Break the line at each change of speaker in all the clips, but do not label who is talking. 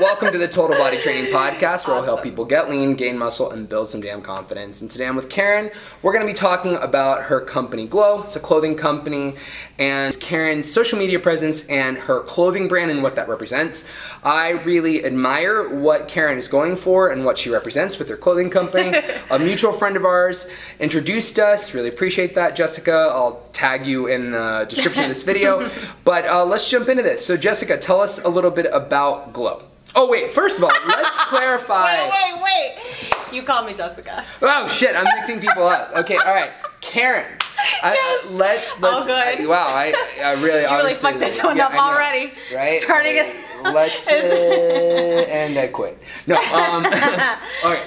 Welcome to the Total Body Training Podcast, where I'll help people get lean, gain muscle, and build some damn confidence. And today I'm with Karen. We're going to be talking about her company Glow. It's a clothing company, and Karen's social media presence and her clothing brand and what that represents. I really admire what Karen is going for and what she represents with her clothing company. a mutual friend of ours introduced us. Really appreciate that, Jessica. I'll tag you in the description of this video. But uh, let's jump into this. So, Jessica, tell us a little bit about Glow. Oh wait, first of all, let's clarify.
Wait, wait, wait. You called me Jessica.
Oh shit, I'm mixing people up. Okay, all right, Karen. I,
Yes.
let's let's.
Oh, good.
Wow, I, I really
You really fucked this one
yeah,
up
know,
already.
Right.
Starting it-
Let's uh, and I quit. No. Um. all right.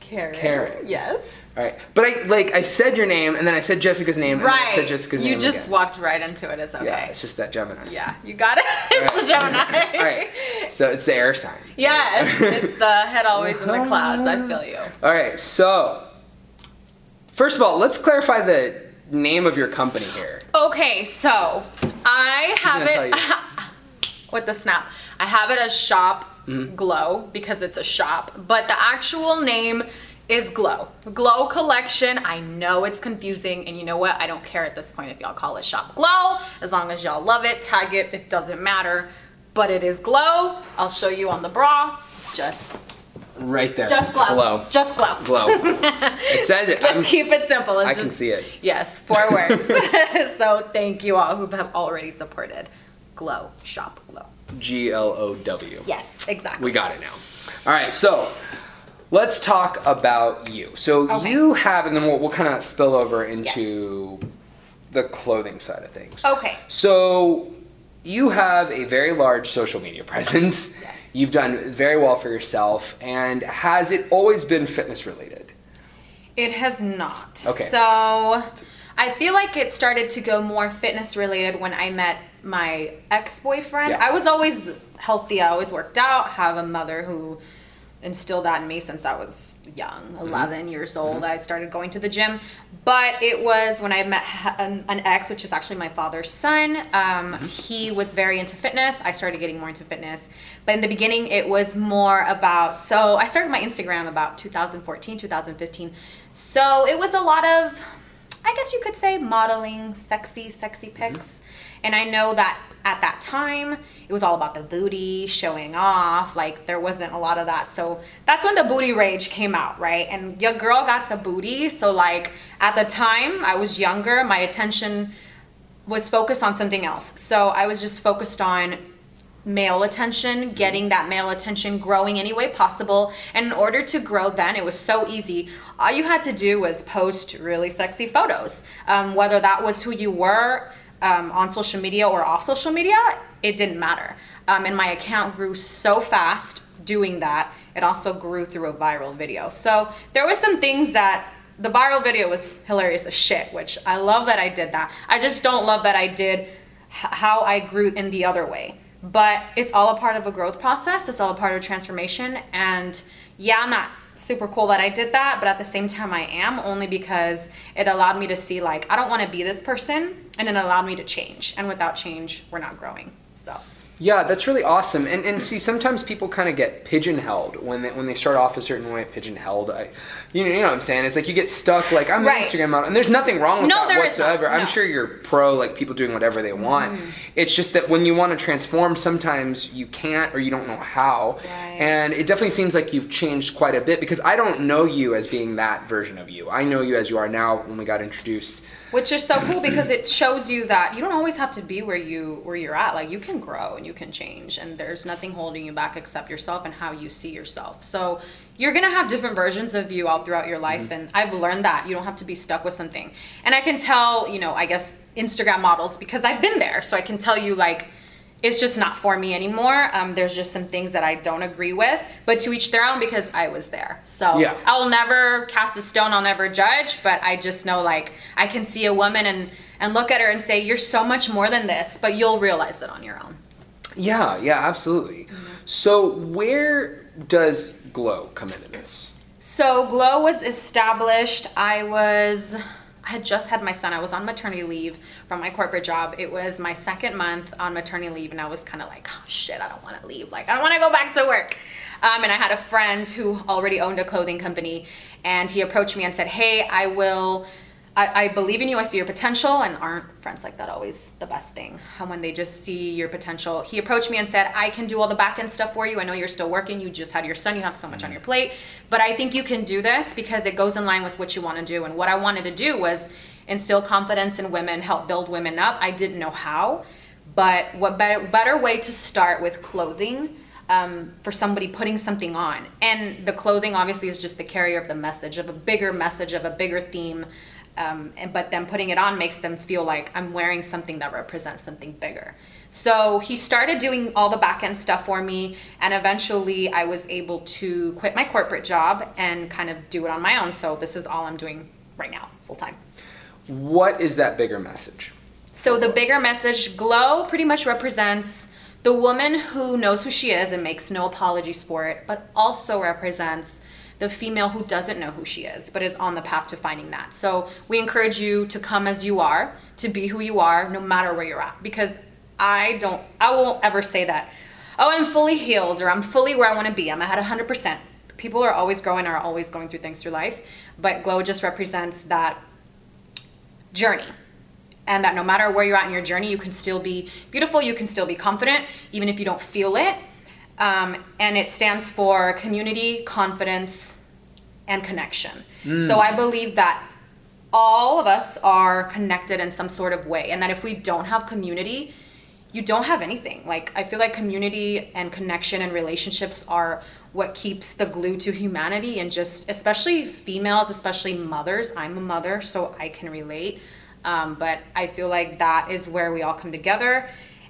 Karen.
Karen.
Yes.
All right. But I like I said your name and then I said Jessica's name and then I
Right.
said Jessica's
you
name.
just
again.
walked right into it. It's okay.
Yeah, it's just that Gemini.
Yeah, you got it. it's the Gemini.
All right. So it's the air sign.
Yes, it's the head always in the clouds. I feel you.
All right. So first of all, let's clarify the name of your company here.
Okay, so I have it with the snap. I have it as Shop
Mm-hmm.
Glow because it's a shop, but the actual name is Glow. Glow Collection. I know it's confusing, and you know what? I don't care at this point if y'all call it Shop Glow. As long as y'all love it, tag it. It doesn't matter, but it is Glow. I'll show you on the bra. Just,
Right there.
just glow.
Glow.
Just glow.
Glow. It said it.
Let's
I'm-
keep it simple. It's
I can see it.
Yes, four words. so thank you all who have already supported Glow Shop Glow.
G L O W.
Yes, exactly.
We got it now. All right, so let's talk about you. So
Okay.
you have, and then we'll, we'll kind of spill over into the clothing side of things.
Okay.
So you have a very large social media presence.
Yes.
You've done very well for yourself, and has it always been fitness related?
It has not.
Okay.
So I feel like it started to go more fitness related when I met my ex boyfriend.
Yeah.
I was always healthy, I always worked out, have a mother who instilled that in me since I was young,
Mm-hmm.
11 years old. I started going to the gym. But it was when I met an, an ex, which is actually my father's son. Um,
Mm-hmm.
He was very into fitness. I started getting more into fitness. But in the beginning, it was more about, so I started my Instagram about 2014, 2015. So it was a lot of, I guess you could say, modeling, sexy, sexy pics. And I know that at that time, it was all about the booty, showing off. Like, there wasn't a lot of that. So that's when the booty rage came out, right? And your girl got some booty. So, like, at the time, I was younger. My attention was focused on something else. So I was just focused on male attention, getting that male attention growing any way possible. And in order to grow then, it was so easy. All you had to do was post really sexy photos. Um, whether that was who you were um, on social media or off social media, it didn't matter. Um, and my account grew so fast doing that. It also grew through a viral video. So there was some things that the viral video was hilarious as shit, which I love that I did that. I just don't love that I did how I grew in the other way. But it's all a part of a growth process. It's all a part of transformation. And yeah, I'm not super cool that I did that, but at the same time, I am only because it allowed me to see, like, I don't want to be this person, and it allowed me to change. And without change, we're not growing. So.
Yeah, that's really awesome. And and see, sometimes people kind of get pigeonholed when they when they start off a certain way. Pigeonholed, I, you know, you know what I'm saying? It's like you get stuck. Like I'm
Right.
an Instagram model, and there's nothing wrong with
No,
that
there is not.
whatsoever. I'm sure you're pro, like people doing whatever they want.
Mm-hmm.
It's just that when you want to transform, sometimes you can't or you don't know how.
Right.
And it definitely seems like you've changed quite a bit because I don't know you as being that version of you. I know you as you are now. When we got introduced.
which is so cool because it shows you that you don't always have to be where you where you're at like you can grow and you can change and there's nothing holding you back except yourself and how you see yourself so you're gonna have different versions of you all throughout your life and i've learned that you don't have to be stuck with something and i can tell you know i guess instagram models because i've been there so i can tell you like it's just not for me anymore. Um, there's just some things that I don't agree with, but to each their own because I was there. So
Yeah.
I'll never cast a stone, I'll never judge, but I just know like I can see a woman and and look at her and say, You're so much more than this, but you'll realize it on your own.
Yeah, yeah, absolutely. So where does glow come into this?
So Glow was established, I was I had just had my son. I was on maternity leave from my corporate job. It was my second month on maternity leave, and I was kind of like, oh shit, I don't want to leave. Like, I don't want to go back to work. Um, and I had a friend who already owned a clothing company, and he approached me and said, hey, I will I, I, believe in you. I see your potential, and aren't friends like that always the best thing? How when they just see your potential. He approached me and said, "I can do all the back end stuff for you. I know you're still working. You just had your son. You have so much on your plate, but I think you can do this because it goes in line with what you want to do." And what I wanted to do was instill confidence in women, help build women up. I didn't know how, but what better better way to start with clothing? Um, for somebody putting something on. And the clothing obviously is just the carrier of the message, of a bigger message, of a bigger theme. Um, and, but then putting it on makes them feel like I'm wearing something that represents something bigger. So he started doing all the back end stuff for me, and eventually I was able to quit my corporate job and kind of do it on my own. So this is all I'm doing right now, full time.
What is that bigger message?
So the bigger message, Glow pretty much represents the woman who knows who she is and makes no apologies for it, but also represents the female who doesn't know who she is, but is on the path to finding that. So we encourage you to come as you are, to be who you are, no matter where you're at. Because I don't, I won't ever say that, oh, I'm fully healed or I'm fully where I want to be. I'm at 100%. People are always growing, are always going through things through life, but Glow just represents that journey and that no matter where you're at in your journey, you can still be beautiful, you can still be confident, even if you don't feel it. Um, and it stands for community, confidence, and connection. Mm. So I believe that all of us are connected in some sort of way, and that if we don't have community, you don't have anything. Like, I feel like community and connection and relationships are what keeps the glue to humanity, and just especially females, especially mothers. I'm a mother, so I can relate. Um, but I feel like that is where we all come together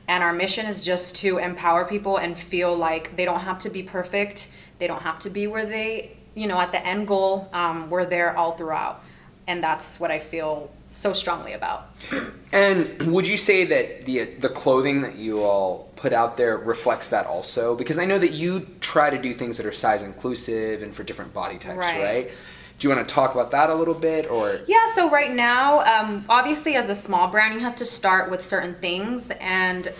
and our mission is just to empower people and feel like they don't have to be perfect. They don't have to be where they, you know, at the end goal. Um, we're there all throughout. And that's what I feel so strongly about.
And would you say that the the clothing that you all put out there reflects that also? Because I know that you try to do things that are size inclusive and for different body types, right? right? Do you want to talk about that a little bit or
yeah so right now um, obviously as a small brand you have to start with certain things and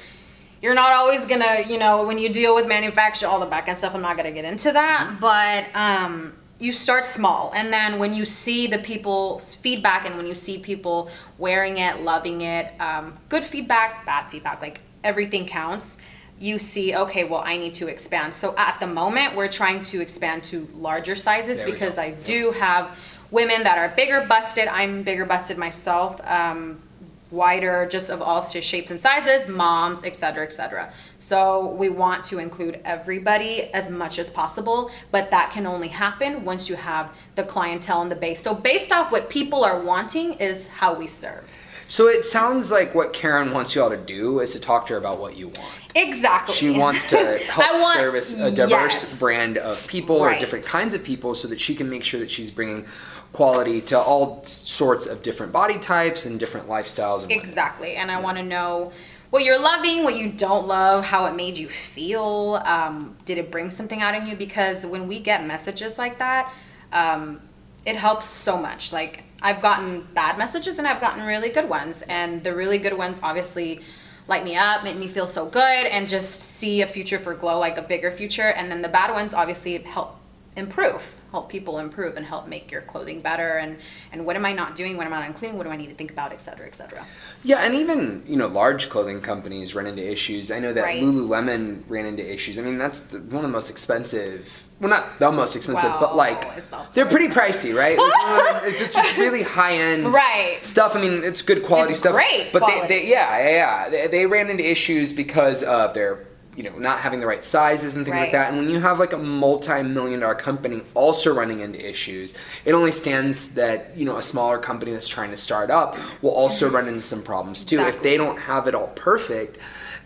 you're not always gonna you know when you deal with manufacture all the back end stuff i'm not gonna get into that mm-hmm. but um, you start small and then when you see the people's feedback and when you see people wearing it loving it um, good feedback bad feedback like everything counts you see, okay, well, I need to expand. So at the moment, we're trying to expand to larger sizes because I do have women that are bigger busted. I'm bigger busted myself. Um, wider just of all shapes and sizes moms etc etc so we want to include everybody as much as possible but that can only happen once you have the clientele and the base so based off what people are wanting is how we serve
so it sounds like what Karen wants you all to do is to talk to her about what you want.
Exactly.
She wants to help want, service a diverse yes. brand of people right. or different kinds of people so that she can make sure that she's bringing quality to all sorts of different body types and different lifestyles. And
exactly. And I yeah. want to know what you're loving, what you don't love, how it made you feel. Um, did it bring something out in you? Because when we get messages like that, um, it helps so much. Like I've gotten bad messages and I've gotten really good ones. And the really good ones obviously light me up, make me feel so good, and just see a future for Glow, like a bigger future. And then the bad ones obviously help improve, help people improve, and help make your clothing better. And and what am I not doing? What am I not including? What do I need to think about, et cetera, et cetera.
Yeah, and even you know large clothing companies run into issues. I know that right. Lululemon ran into issues. I mean that's the, one of the most expensive well, not the most expensive, wow. but like they're pretty pricey, right? it's, it's, it's, really high end
right.
stuff. I mean, it's good quality
it's
stuff.
Great,
but they, they, yeah, yeah, yeah. They, they, ran into issues because of their, you know, not having the right sizes and things right. like that. And when you have like a multi-million dollar company also running into issues, it only stands that you know a smaller company that's trying to start up will also mm-hmm. run into some problems too exactly. if they don't have it all perfect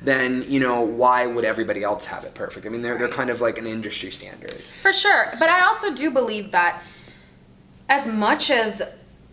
then you know why would everybody else have it perfect? I mean, they're they're kind of like an industry standard.
For sure, so. but I also do believe that as much as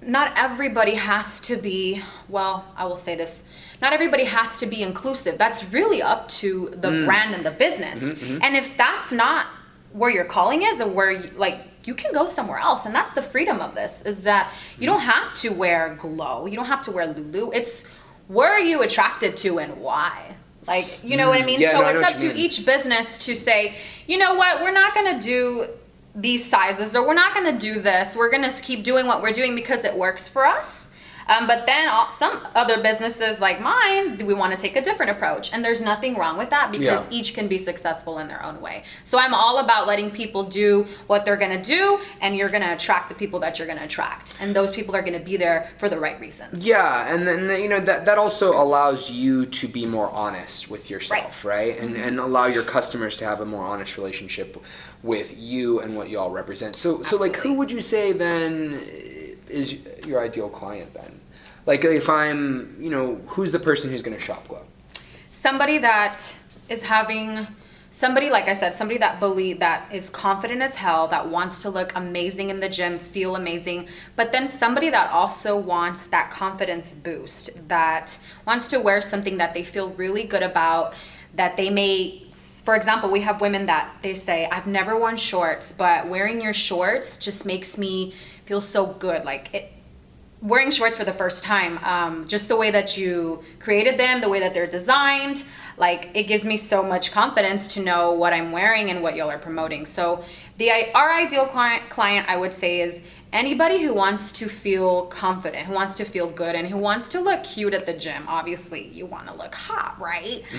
not everybody has to be well i will say this not everybody has to be inclusive that's really up to the mm. brand and the business mm-hmm, mm-hmm. and if that's not where your calling is or where you, like you can go somewhere else and that's the freedom of this is that you don't have to wear glow you don't have to wear lulu it's where are you attracted to and why like you know what i mean?
Yeah,
so
no,
it's up to
mean.
each business to say you know what? We're not going to do these sizes or we're not going to do this. We're going to keep doing what we're doing because it works for us um, but then all, some other businesses like mine, we want to take a different approach, and there's nothing wrong with that because
Yeah.
each can be successful in their own way. So I'm all about letting people do what they're gonna do, and you're gonna attract the people that you're gonna attract, and those people are gonna be there for the right reasons.
Yeah, and then you know that that also allows you to be more honest with yourself, right? And and allow your customers to have a more honest relationship with you and what you all represent. So so like who would you say then is your ideal client then? Like if I'm, you know, who's the person who's going to shop Glow?
somebody that is having somebody like i said somebody that believe that is confident as hell that wants to look amazing in the gym feel amazing but then somebody that also wants that confidence boost that wants to wear something that they feel really good about that they may for example we have women that they say i've never worn shorts but wearing your shorts just makes me feel so good like it wearing shorts for the first time um, just the way that you created them the way that they're designed like it gives me so much confidence to know what i'm wearing and what y'all are promoting. So the our ideal client client i would say is anybody who wants to feel confident who wants to feel good and who wants to look cute at the gym. Obviously you want to look hot right?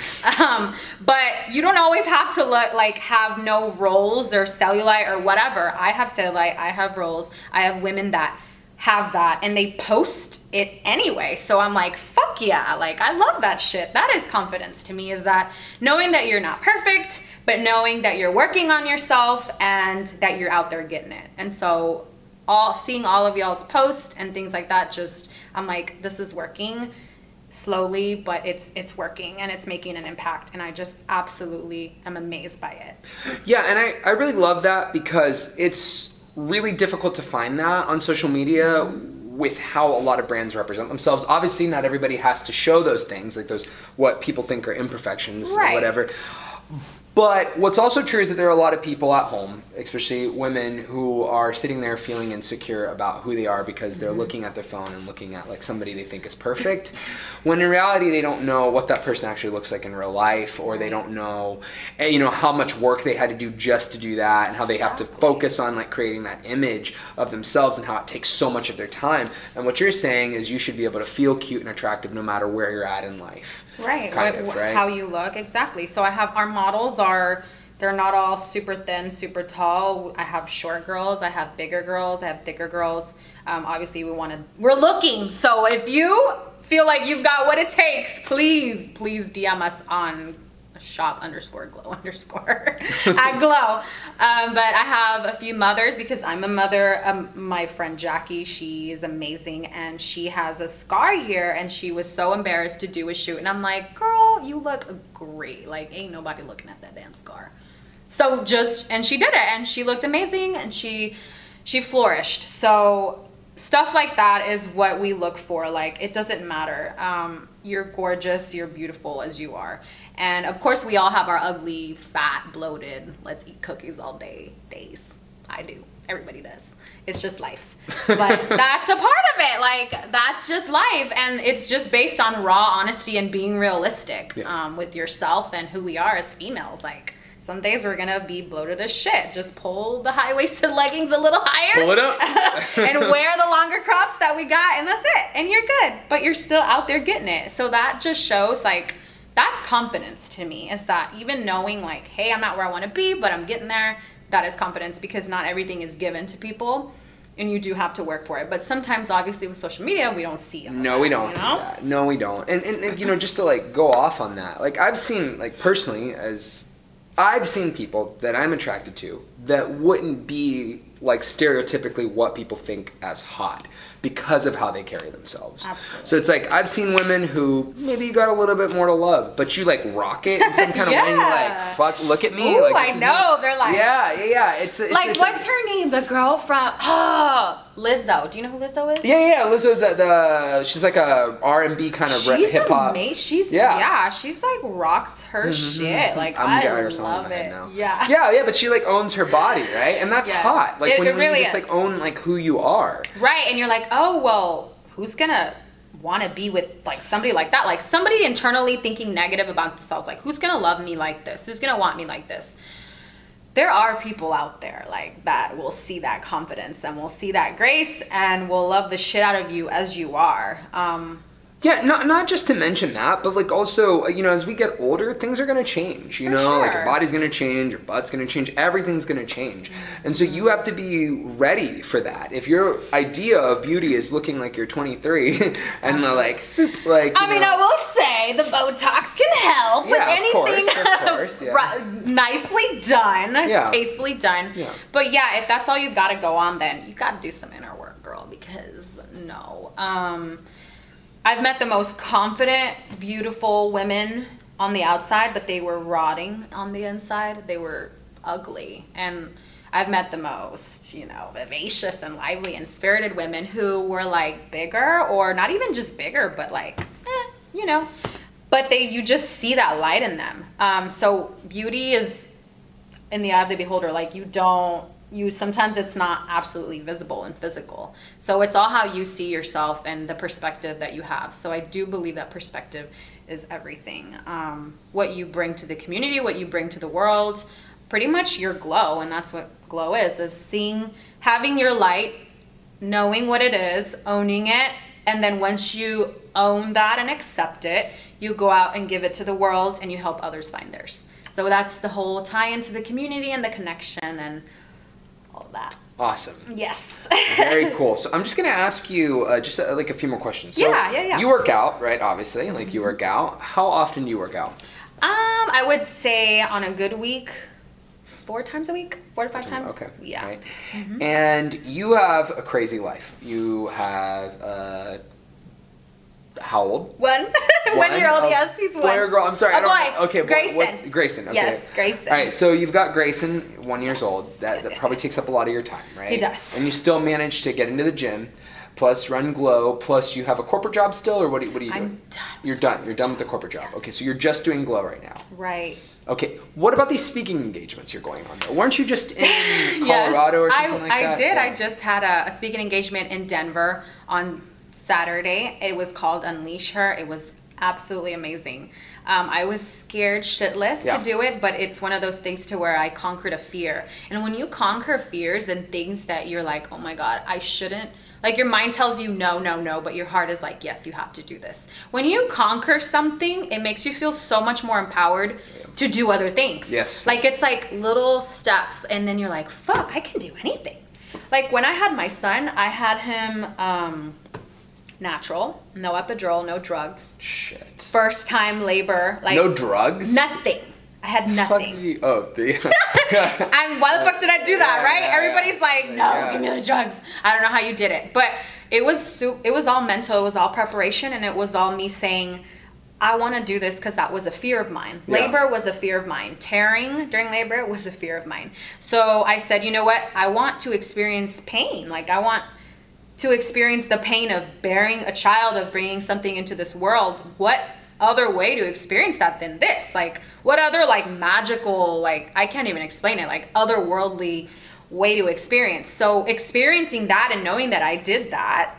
Um, but you don't always have to look like have no rolls or cellulite or whatever. I have cellulite i have rolls i have women that have that and they post it anyway. So I'm like, fuck yeah. Like, I love that shit. That is confidence to me is that knowing that you're not perfect, but knowing that you're working on yourself and that you're out there getting it. And so, all seeing all of y'all's posts and things like that, just, I'm like, this is working slowly but it's it's working and it's making an impact and i just absolutely am amazed by it
Yeah, and I, I really love that because it's really difficult to find that on social media with how a lot of brands represent themselves. Obviously, not everybody has to show those things, like those what people think are imperfections or whatever. But what's also true is that there are a lot of people at home, especially women, who are sitting there feeling insecure about who they are because they're looking at their phone and looking at like somebody they think is perfect, when in reality they don't know what that person actually looks like in real life, or they don't know, eh, you know, how much work they had to do just to do that, and how they have to focus on like creating that image of themselves and how it takes so much of their time. And what you're saying is you should be able to feel cute and attractive no matter where you're at in life.
Right, what-
of, right?
how you look exactly. So i have our models are they're not all super thin super tall. I have short girls i have bigger girls i have thicker girls. Um, obviously we want to we're looking. So if you feel like you've got what it takes please please dm us on shop underscore glow underscore at glow. Um, but i have a few mothers because i'm a mother um, my friend jackie. She's amazing and she has a scar here and she was so embarrassed to do a shoot. And i'm like girl you look great. Like ain't nobody looking at that damn scar. So just and she did it and she looked amazing and she she flourished. So stuff like that is what we look for. Like it doesn't matter. Um, you're gorgeous you're beautiful as you are and of course we all have our ugly fat bloated let's eat cookies all day days i do everybody does it's just life but that's a part of it like that's just life and it's just based on raw honesty and being realistic
Yeah.
um, with yourself and who we are as females like some days we're gonna be bloated as shit. Just pull the high waisted leggings a little higher.
Pull it up.
and wear the longer crops that we got, and that's it. And you're good. But you're still out there getting it. So that just shows like that's confidence to me. Is that even knowing like, hey, I'm not where I want to be, but I'm getting there. That is confidence because not everything is given to people. And you do have to work for it. But sometimes, obviously, with social media, we don't see it.
No, we don't
you
see that. No, we don't. And, and, and, you know, just to like go off on that, like I've seen, like personally, as I've seen people that I'm attracted to that wouldn't be like stereotypically what people think as hot because of how they carry themselves.
Absolutely.
So it's like I've seen women who maybe you got a little bit more to love, but you like rock it in some kind of way. And like, fuck, look at me.
Ooh,
like,
I know.
me.
They're like-
yeah, yeah, yeah. It's, it's
like
it's
what's her name? The girl from oh Lizzo. Do you know who Lizzo is?
Yeah, yeah. Lizzo's the, the she's like a R and B kind of hip hop.
She's
Yeah.
yeah. she's like rocks her mm-hmm, shit. Mm-hmm. Like
I'm
I love it.
now.
Yeah.
Yeah, yeah, but she like owns her body, right? And that's
Yes.
hot. Like
It-
when,
it
when
really
you just like own like who you are.
Right, and you're like, oh well, who's gonna want to be with like somebody like that? Like somebody internally thinking negative about themselves. Like who's gonna love me like this? Who's gonna want me like this? There are people out there like that will see that confidence and will see that grace and will love the shit out of you as you are. Um,
Yeah, not not just to mention that, but like also, uh, you know, as we get older, things are gonna change. You
For
know, like your body's gonna change, your butt's gonna change, everything's gonna change, and so you have to be ready for that. If your idea of beauty is looking like you're 23 and uh, like, like,
I mean,
know-
I will say the Botox can help with
Yeah, of
anything
course, of course, yeah.
ri- nicely done,
Yeah.
tastefully done.
Yeah.
But yeah, if that's all you've got to go on, then you got to do some inner work, girl. Because no, um, I've met the most confident, beautiful women on the outside, but they were rotting on the inside. They were ugly, and I've met the most, you know, vivacious and lively and spirited women who were like bigger, or not even just bigger, but like, eh, you know, but they you just see that light in them. Um, so beauty is in the eye of the beholder. Like you don't you sometimes it's not absolutely visible and physical. So it's all how you see yourself and the perspective that you have. So I do believe that perspective is everything. Um, what you bring to the community, what you bring to the world, pretty much your glow, and that's what glow is: is seeing, having your light, knowing what it is, owning it, and then once you own that and accept it, you go out and give it to the world and you help others find theirs. So that's the whole tie into the community and the connection and all that.
awesome.
Yes.
Very cool. So I'm just gonna ask you uh, just uh, like a few more questions. So
Yeah, yeah, yeah.
You work out, right? Obviously, like you work out. How often do you work out?
Um, I would say on a good week, four times a week, four to five times.
Okay.
Yeah.
Right. And you have a crazy life. You have uh, how old?
One, one year old. Yes, he's one.
Boy or girl? I'm sorry.
A
I don't
boy.
know. Okay. boy,
Grayson.
Grayson. Okay.
Yes, Grayson.
All right. So you've got Grayson, one years old. That, that probably takes up a lot of your time, right?
He does.
And you still manage to get into the gym, plus run Glow, plus you have a corporate job still, or what? Do you, what are you
I'm done.
You're done. You're done with the corporate job. Okay. So you're just doing Glow right now.
Right.
Okay. What about these speaking engagements you're going on? Though? Weren't you just in
Yes,
Colorado or something
I,
like
I
that?
I did. I just had a, a speaking engagement in Denver on Saturday. It was called Unleash Her. It was absolutely amazing. Um, I was scared shitless
Yeah.
to do it, but it's one of those things to where I conquered a fear. And when you conquer fears and things that you're like, oh my god, I shouldn't. Like your mind tells you no, no, no, but your heart is like, yes, you have to do this. When you conquer something, it makes you feel so much more empowered to do other things.
Yes,
Like it's like little steps and then you're like fuck i can do anything like when i had my son i had him um, natural no epidural no drugs
Shit.
first time labor like
no drugs.
nothing i had nothing
you- oh, the,
I'm why the fuck did I do that,
Yeah,
right?
yeah.
Everybody's like, no,
Yeah.
give me the drugs. I don't know how you did it, but it was it was all mental. It was all preparation, and it was all me saying, I want to do this because that was a fear of mine. Labor was a fear of mine. Tearing during labor was a fear of mine. So I said, you know what? I want to experience pain. Like I want to experience the pain of bearing a child, of bringing something into this world. What other way to experience that than this? Like, what other, like, magical, like, I can't even explain it, like, otherworldly way to experience? So, experiencing that and knowing that I did that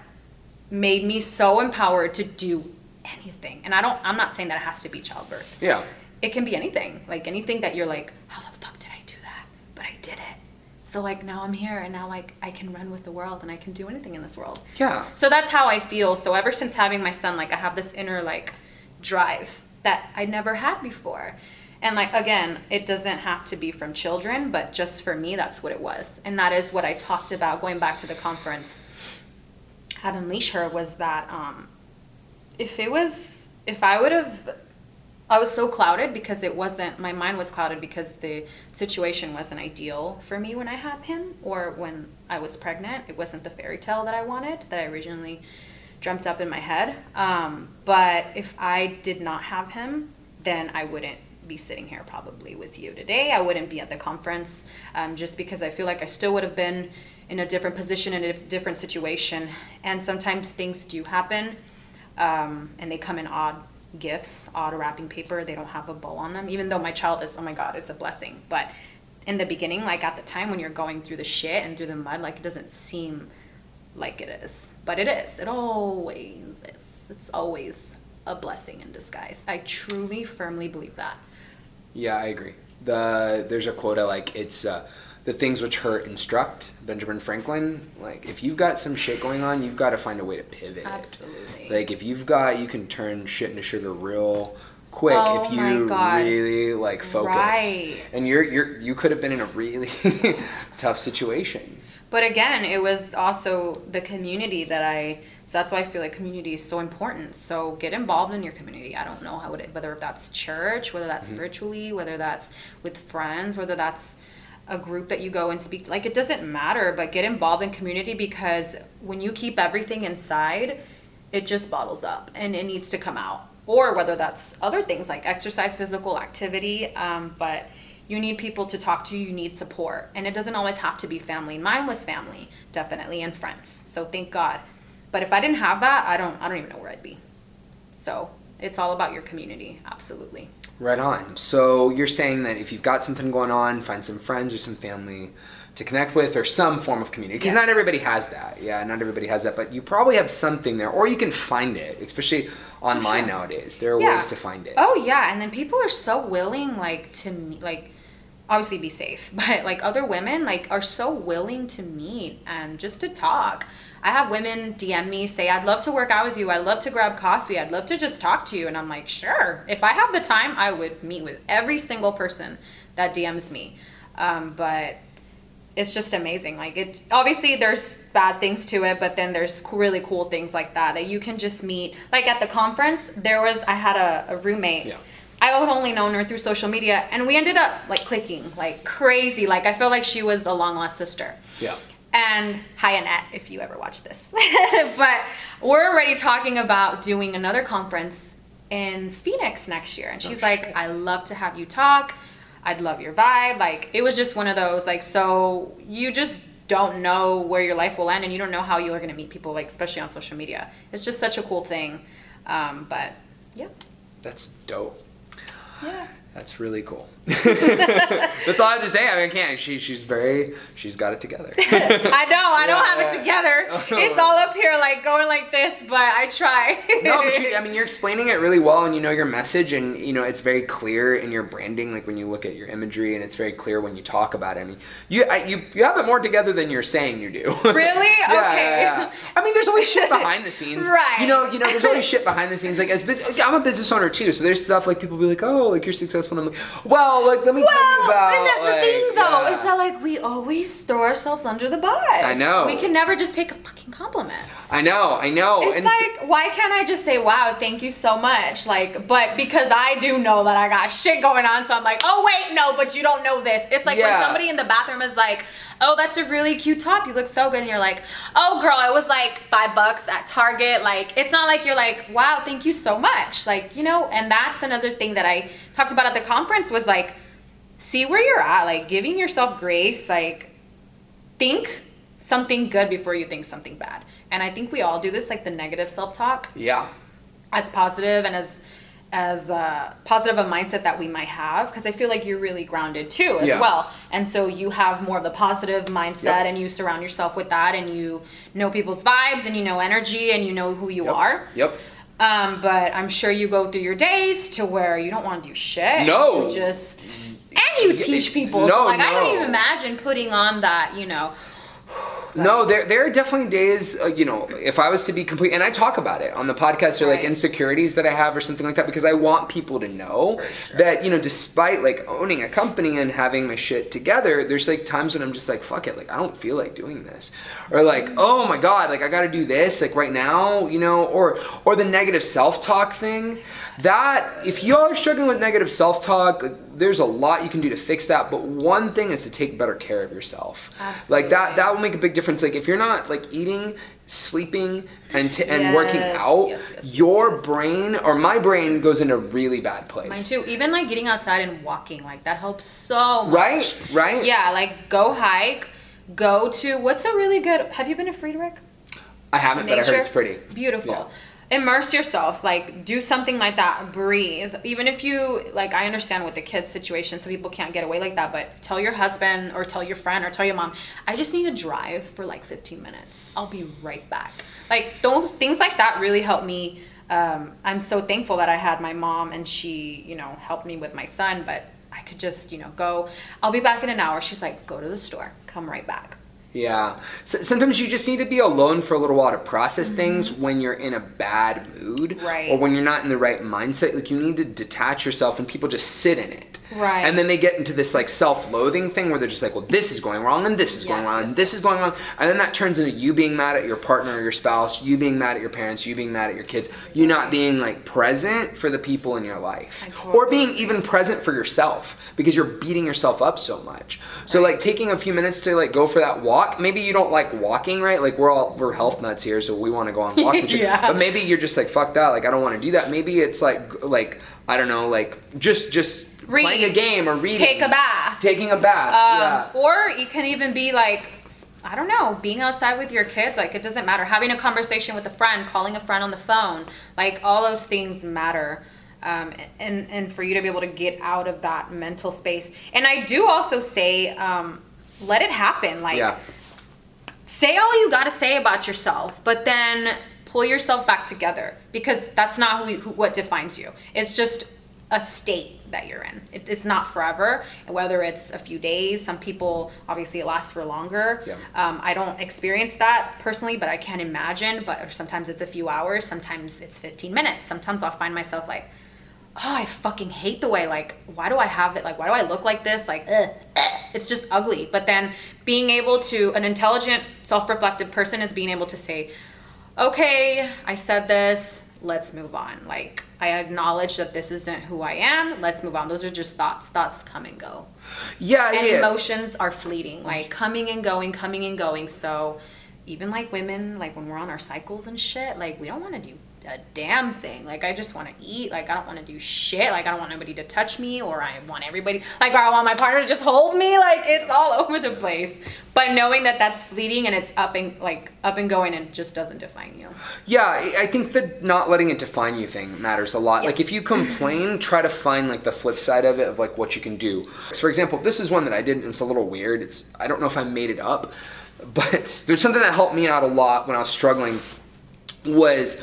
made me so empowered to do anything. And I don't, I'm not saying that it has to be childbirth.
yeah.
It can be anything, like, anything that you're like, how the fuck did I do that? But I did it. So, like, now I'm here and now, like, I can run with the world and I can do anything in this world.
Yeah.
So that's how I feel. So ever since having my son, like I have this inner like drive that I never had before. And like again, it doesn't have to be from children, but just for me that's what it was. And that is what I talked about going back to the conference at Unleash Her was that um if it was if I would have I was so clouded because it wasn't my mind was clouded because the situation wasn't ideal for me when I had him or when I was pregnant. It wasn't the fairy tale that I wanted that I originally dreamt up in my head. Um, but if I did not have him, then I wouldn't be sitting here probably with you today. I wouldn't be at the conference um, just because I feel like I still would have been in a different position in a different situation. And sometimes things do happen um, and they come in odd gifts, odd wrapping paper. They don't have a bow on them, even though my child is, oh my God, it's a blessing. But in the beginning, like at the time when you're going through the shit and through the mud, like it doesn't seem like it is. But it is. It always is. It's always a blessing in disguise. I truly, firmly believe that.
Yeah, I agree. The there's a quote like. It's uh, the things which hurt instruct. Benjamin Franklin. Like if you've got some shit going on, you've got to find a way to pivot.
Absolutely.
Like if you've got, you can turn shit into sugar real quick
Oh
if you really like focus.
Right.
And you're you're you could have been in a really tough situation.
But again, it was also the community that I. So that's why I feel like community is so important. So get involved in your community. I don't know how it, whether that's church, whether that's mm-hmm. spiritually, whether that's with friends, whether that's a group that you go and speak. Like it doesn't matter, but get involved in community because when you keep everything inside, it just bottles up and it needs to come out. Or whether that's other things like exercise, physical activity, um, but you need people to talk to you need support. And it doesn't always have to be family. Mine was family definitely and friends. So thank god. But if i didn't have that i don't i don't even know where i'd be. So it's all about your community absolutely
Right on. So you're saying that if you've got something going on, find some friends or some family to connect with or some form of community. Because
Yes.
not everybody has that. Yeah, not everybody has that. But you probably have something there, or you can find it, especially online
sure.
nowadays. There are
Yeah.
ways to find it.
oh yeah and then people are so willing like to like obviously be safe but like other women like are so willing to meet and just to talk i have women dm me say i'd love to work out with you. I'd love to grab coffee. I'd love to just talk to you. And i'm like sure. If i have the time i would meet with every single person that dms me. Um, but it's just amazing. Like it obviously there's bad things to it but then there's really cool things like that that you can just meet. Like at the conference there was i had a, a roommate.
Yeah.
i had only known her through social media and we ended up like clicking like crazy. Like i feel like she was a long lost sister.
Yeah.
And hi annette if you ever watch this. But we're already talking about doing another conference in phoenix next year. And she's
Oh,
like i love to have you talk. I'd love your vibe. Like it was just one of those like so you just don't know where your life will end and you don't know how you're going to meet people like especially on social media. It's just such a cool thing. Um, but yeah.
That's dope.
yeah
That's really cool. That's all I have to say. I mean, I can't. She, she's very, she's got it together.
I know, I don't have it together. It's all up here, like going like this, but I try.
no, but you, I mean, you're explaining it really well, and you know your message, and you know it's very clear in your branding. Like when you look at your imagery, and it's very clear when you talk about it. I mean, you I, you you have it more together than you're saying you do.
Really?
Yeah,
Okay.
yeah, yeah. I mean, there's always shit behind the scenes.
Right.
You know, you know, there's always shit behind the scenes. Like as I'm a business owner too, so there's stuff like people be like, oh, like you're successful. And I'm like, well, like let me tell you
Well,
about.
and that's
like,
the thing, though,
yeah.
is that like we always throw ourselves under the bus.
I know.
We can never just take a fucking compliment.
I know, I know,
It's
and so-
like, why can't I just say, "Wow, thank you so much"? Like, but because I do know that I got shit going on, so I'm like, "Oh wait, no, but you don't know this." It's like
Yeah.
when somebody in the bathroom is like, "Oh, that's a really cute top. You look so good," and you're like, "Oh, girl, it was like five bucks at Target." Like, it's not like you're like, "Wow, thank you so much." Like, you know, and that's another thing that I talked about at the conference was like, see where you're at, like giving yourself grace, like think something good before you think something bad. And I think we all do this, like the negative self-talk,
yeah,
as positive and as as uh, positive a mindset that we might have, because I feel like you're really grounded too as
Yeah.
well. And so you have more of the positive mindset,
Yep.
and you surround yourself with that, and you know people's vibes, and you know energy, and you know who you
Yep.
are.
Yep.
Um, but I'm sure you go through your days to where you don't want to do shit.
No.
You just and you teach people.
No,
so like I
no.
don't even imagine putting on that, you know,
no, there there are definitely days. Uh, you know, if I was to be complete, and I talk about it on the podcast, or like insecurities that I have, or something like that, because I want people to know
sure.
that you know, despite like owning a company and having my shit together, there's like times when I'm just like, fuck it, like I don't feel like doing this, or like,
Mm.
oh my god, like I got to do this, like right now, you know, or or the negative self talk thing. That if you are struggling with negative self talk, like, there's a lot you can do to fix that. But one thing is to take better care of yourself. Like that that will make a big difference. Like if you're not like eating, sleeping, and t- and working out,
yes, yes, yes,
your
yes.
brain or my brain goes in a really bad place.
Mine too. Even like getting outside and walking, like that helps so much.
Right, right.
Yeah, like go hike, go to what's a really good. Have you been to Friedrich?
I haven't, but I heard it's pretty.
Beautiful.
Yeah.
Immerse yourself, like do something like that. Breathe. Even if you like, I understand with the kids situation, some people can't get away like that. But tell your husband or tell your friend or tell your mom, I just need to drive for like 15 minutes. I'll be right back. Like those things like that really help me. Um, I'm so thankful that I had my mom and she, you know, helped me with my son. But I could just, you know, go. I'll be back in an hour. She's like, go to the store, come right back.
Yeah. So, sometimes you just need to be alone for a little while to process things when you're in a bad mood.
Mm-hmm. Right.
Or when you're not in the right mindset. Like you need to detach yourself and people just sit in it.
Right.
And then they get into this like self-loathing thing where they're just like, well, this is going wrong and this is going
Yes,
wrong
yes,
and this is going wrong. And then that turns into you being mad at your partner or your spouse, you being mad at your parents, you being mad at your kids, you not being like present for the people in your life.
I
or
totally
being even present for yourself because you're beating yourself up so much. So like taking a few minutes to like go for that walk. Maybe you don't like walking, right? Like we're all we're health nuts here, so we want to go on walks and shit.
Yeah.
But maybe you're just like fuck that. Like I don't want to do that. Maybe it's like like I don't know, like just just playing a game or reading.
Take a bath.
Taking a bath.
Um,
yeah.
Or you can even be like, I don't know, being outside with your kids. Like, it doesn't matter. Having a conversation with a friend, calling a friend on the phone. Like, all those things matter. Um, and, and for you to be able to get out of that mental space. And I do also say, um, let it happen. Like,
yeah.
say all you got to say about yourself, but then pull yourself back together because that's not who, who what defines you. It's just a state that you're in. It, it's not forever. And whether it's a few days, some people obviously it lasts for longer.
Yeah.
Um, I don't experience that personally, but I can imagine. But sometimes it's a few hours. Sometimes it's 15 minutes. Sometimes I'll find myself like. Oh, I fucking hate the way like why do I have it like why do I look like this like ugh, ugh. it's just ugly but then being able to an intelligent self-reflective person is being able to say okay I said this let's move on. Like I acknowledge that this isn't who I am. Let's move on. Those are just thoughts. Thoughts come and go.
Yeah,
and
yeah.
emotions are fleeting like coming and going coming and going. So even like women like when we're on our cycles and shit like we don't want to do a damn thing like i just want to eat like i don't want to do shit like i don't want anybody to touch me or i want everybody like or i want my partner to just hold me like it's all over the place but knowing that that's fleeting and it's up and like up and going and just doesn't define you
Yeah, I I think the not letting it define you thing matters a lot.
Yeah.
Like if you complain, try to find like the flip side of it of like what you can do. So for example, this is one that I did and it's a little weird. It's I don't know if I made it up, but there's something that helped me out a lot when I was struggling was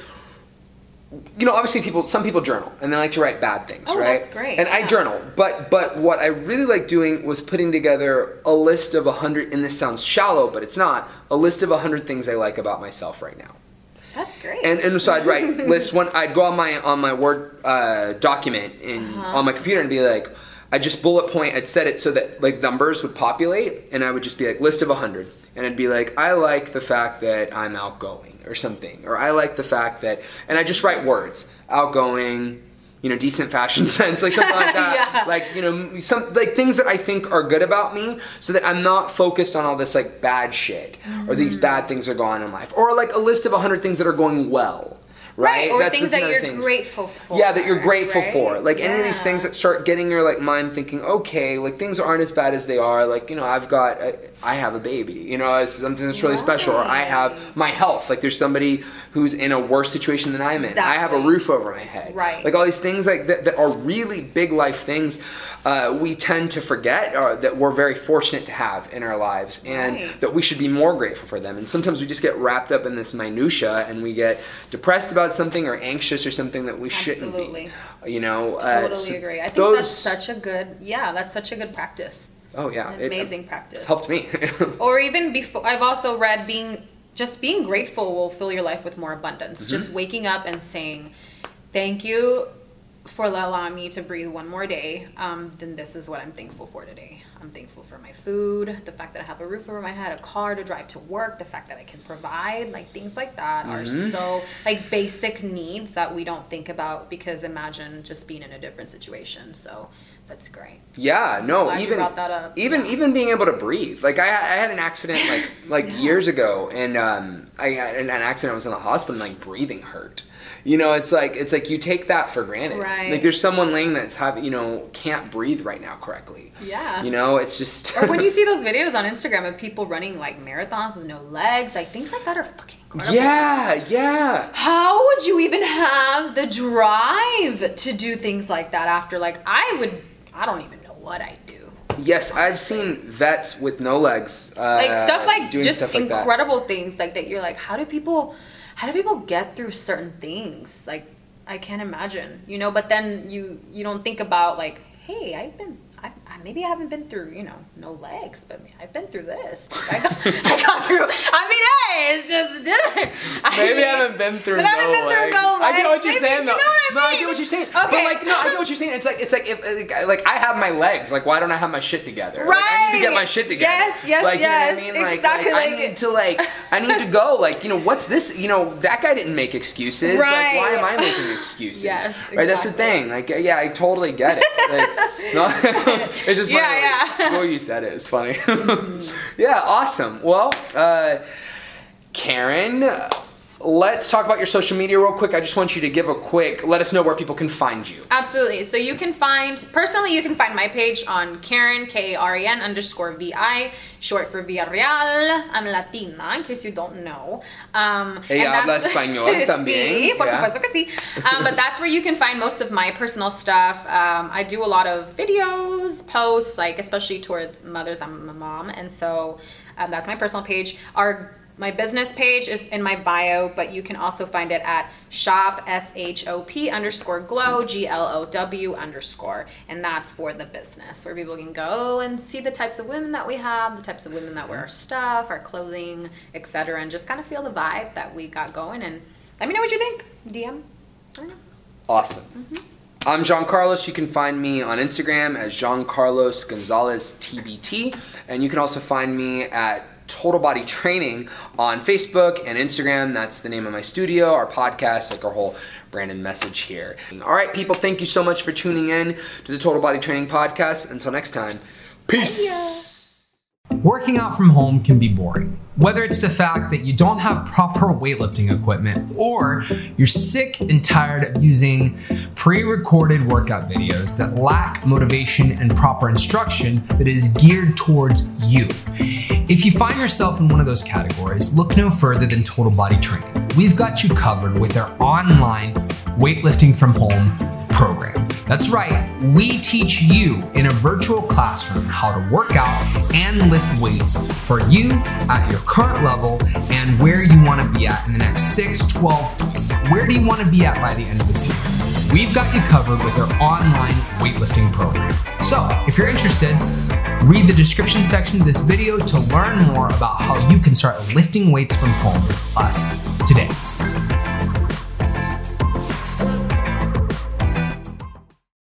you know, obviously people some people journal and they like to write bad things,
Oh,
right?
that's great,
And I journal, but but what I really like doing was putting together a list of a hundred and this sounds shallow, but it's not, a list of a hundred things I like about myself right now.
that's great
And, and so I'd write list one. I'd go on my on my Word uh, document in
Uh-huh.
on my computer and be like, I just bullet point. I'd set it so that like numbers would populate, and I would just be like list of a hundred, and I'd be like, I like the fact that I'm outgoing or something, or I like the fact that, and I just write words, outgoing. You know, decent fashion sense, like something like that.
Yeah.
Like you know, some like things that I think are good about me, so that I'm not focused on all this like bad shit or these
Mm.
bad things that are going on in life, or like a list of hundred things that are going well, right?
or
That's-
things that you're
thing.
grateful for
Yeah, that you're grateful
right?
for. Like any of these things that start getting your like mind thinking, okay, like things aren't as bad as they are. Like you know, I've got, I, I have a baby. You know, it's something that's really special. Or I have my health. Like there's somebody who's in a worse situation than I'm in. I have a roof over my head.
Right.
Like all these things like that, that are really big life things. Uh, we tend to forget uh, that we're very fortunate to have in our lives, and
Right.
that we should be more grateful for them. And sometimes we just get wrapped up in this minutia, and we get depressed about something or anxious or something that we shouldn't
Absolutely.
be. You know, uh,
totally
so
agree. I think
those-
that's such a good, yeah, that's such a good practice.
Oh yeah, it-
amazing practice.
It's helped me.
or even before i've also read being just being grateful will fill your life with more abundance just waking up and saying thank you for allowing me to breathe one more day um, then this is what i'm thankful for today i'm thankful for my food the fact that i have a roof over my head a car to drive to work the fact that i can provide like things like that are so like basic needs that we don't think about because imagine just being in a different situation so that's great
Yeah, no, even
that up.
even
Yeah.
even being able to breathe. Like I, I had an accident like like years ago, and um, I had an accident. I was in the hospital, and like breathing hurt. You know, it's like it's like you take that for granted.
Right.
Like there's someone laying that's having you know can't breathe right now correctly.
Yeah.
You know, it's just.
or when you see those videos on Instagram of people running like marathons with no legs, like things like that are fucking incredible.
yeah, yeah.
How would you even have the drive to do things like that after like I would I don't even know what I do.
Yes, I've seen vets with no legs. Uh,
Like stuff like
doing
just
stuff like that.
incredible things like that you're like how do people how do people get through certain things? Like I can't imagine, you know, but then you you don't think about like hey, I've been maybe I haven't been through, you know, no legs, but I've been through this. I, got, I got through. I mean, hey, it's just different. I
Maybe
mean,
I haven't been through
but
no
I haven't been through
legs. I get what you're
Maybe-
saying
you
though.
know what I
No, I
mean?
get what you're saying. But
Okay.
like no, I get what you're saying. It's like it's like if like, like I have my legs. Like why don't I have my shit together? Like, I need to get my shit together.
Yes, yes,
like,
yes.
You know what I mean? Like,
Exactly
like, I need to like I need to go. Like you know what's this? You know that guy didn't make excuses. Like why am I making excuses?
Yes,
Right. That's the thing. Like yeah, I totally get it. Like, no, it's just funny.
Yeah,
like,
yeah.
You said it. it is funny. yeah. Awesome. Well. uh Karen, let's talk about your social media real quick. I just want you to give a quick, let us know where people can find you.
Absolutely. So you can find, personally, you can find my page on Karen, K A R E N underscore V I, short for Villarreal. I'm Latina, in case you don't know. Um,
Ella
and
habla español también,
Sí, por
yeah.
supuesto que sí. Um, but that's where you can find most of my personal stuff. Um, I do a lot of videos, posts, like especially towards mothers. I'm a mom, and so um, that's my personal page. Our my business page is in my bio, but you can also find it at shop s h o p underscore glow g l o w underscore, and that's for the business where people can go and see the types of women that we have, the types of women that wear our stuff, our clothing, etc., and just kind of feel the vibe that we got going. And let me know what you think. DM. I don't know.
Awesome. Mm-hmm. I'm Jean Carlos. You can find me on Instagram as Jean Carlos Gonzalez TBT, and you can also find me at Total Body Training on Facebook and Instagram. That's the name of my studio, our podcast, like our whole brand and message here. All right, people, thank you so much for tuning in to the Total Body Training podcast. Until next time, peace.
Working out from home can be boring. Whether it's the fact that you don't have proper weightlifting equipment or you're sick and tired of using pre recorded workout videos that lack motivation and proper instruction that is geared towards you. If you find yourself in one of those categories, look no further than Total Body Training. We've got you covered with our online weightlifting from home program. That's right, we teach you in a virtual classroom how to work out and lift weights for you at your current level and where you want to be at in the next 6, 12 months. Where do you want to be at by the end of this year? We've got you covered with our online weightlifting program. So, if you're interested, read the description section of this video to learn more about how you can start lifting weights from home with us today.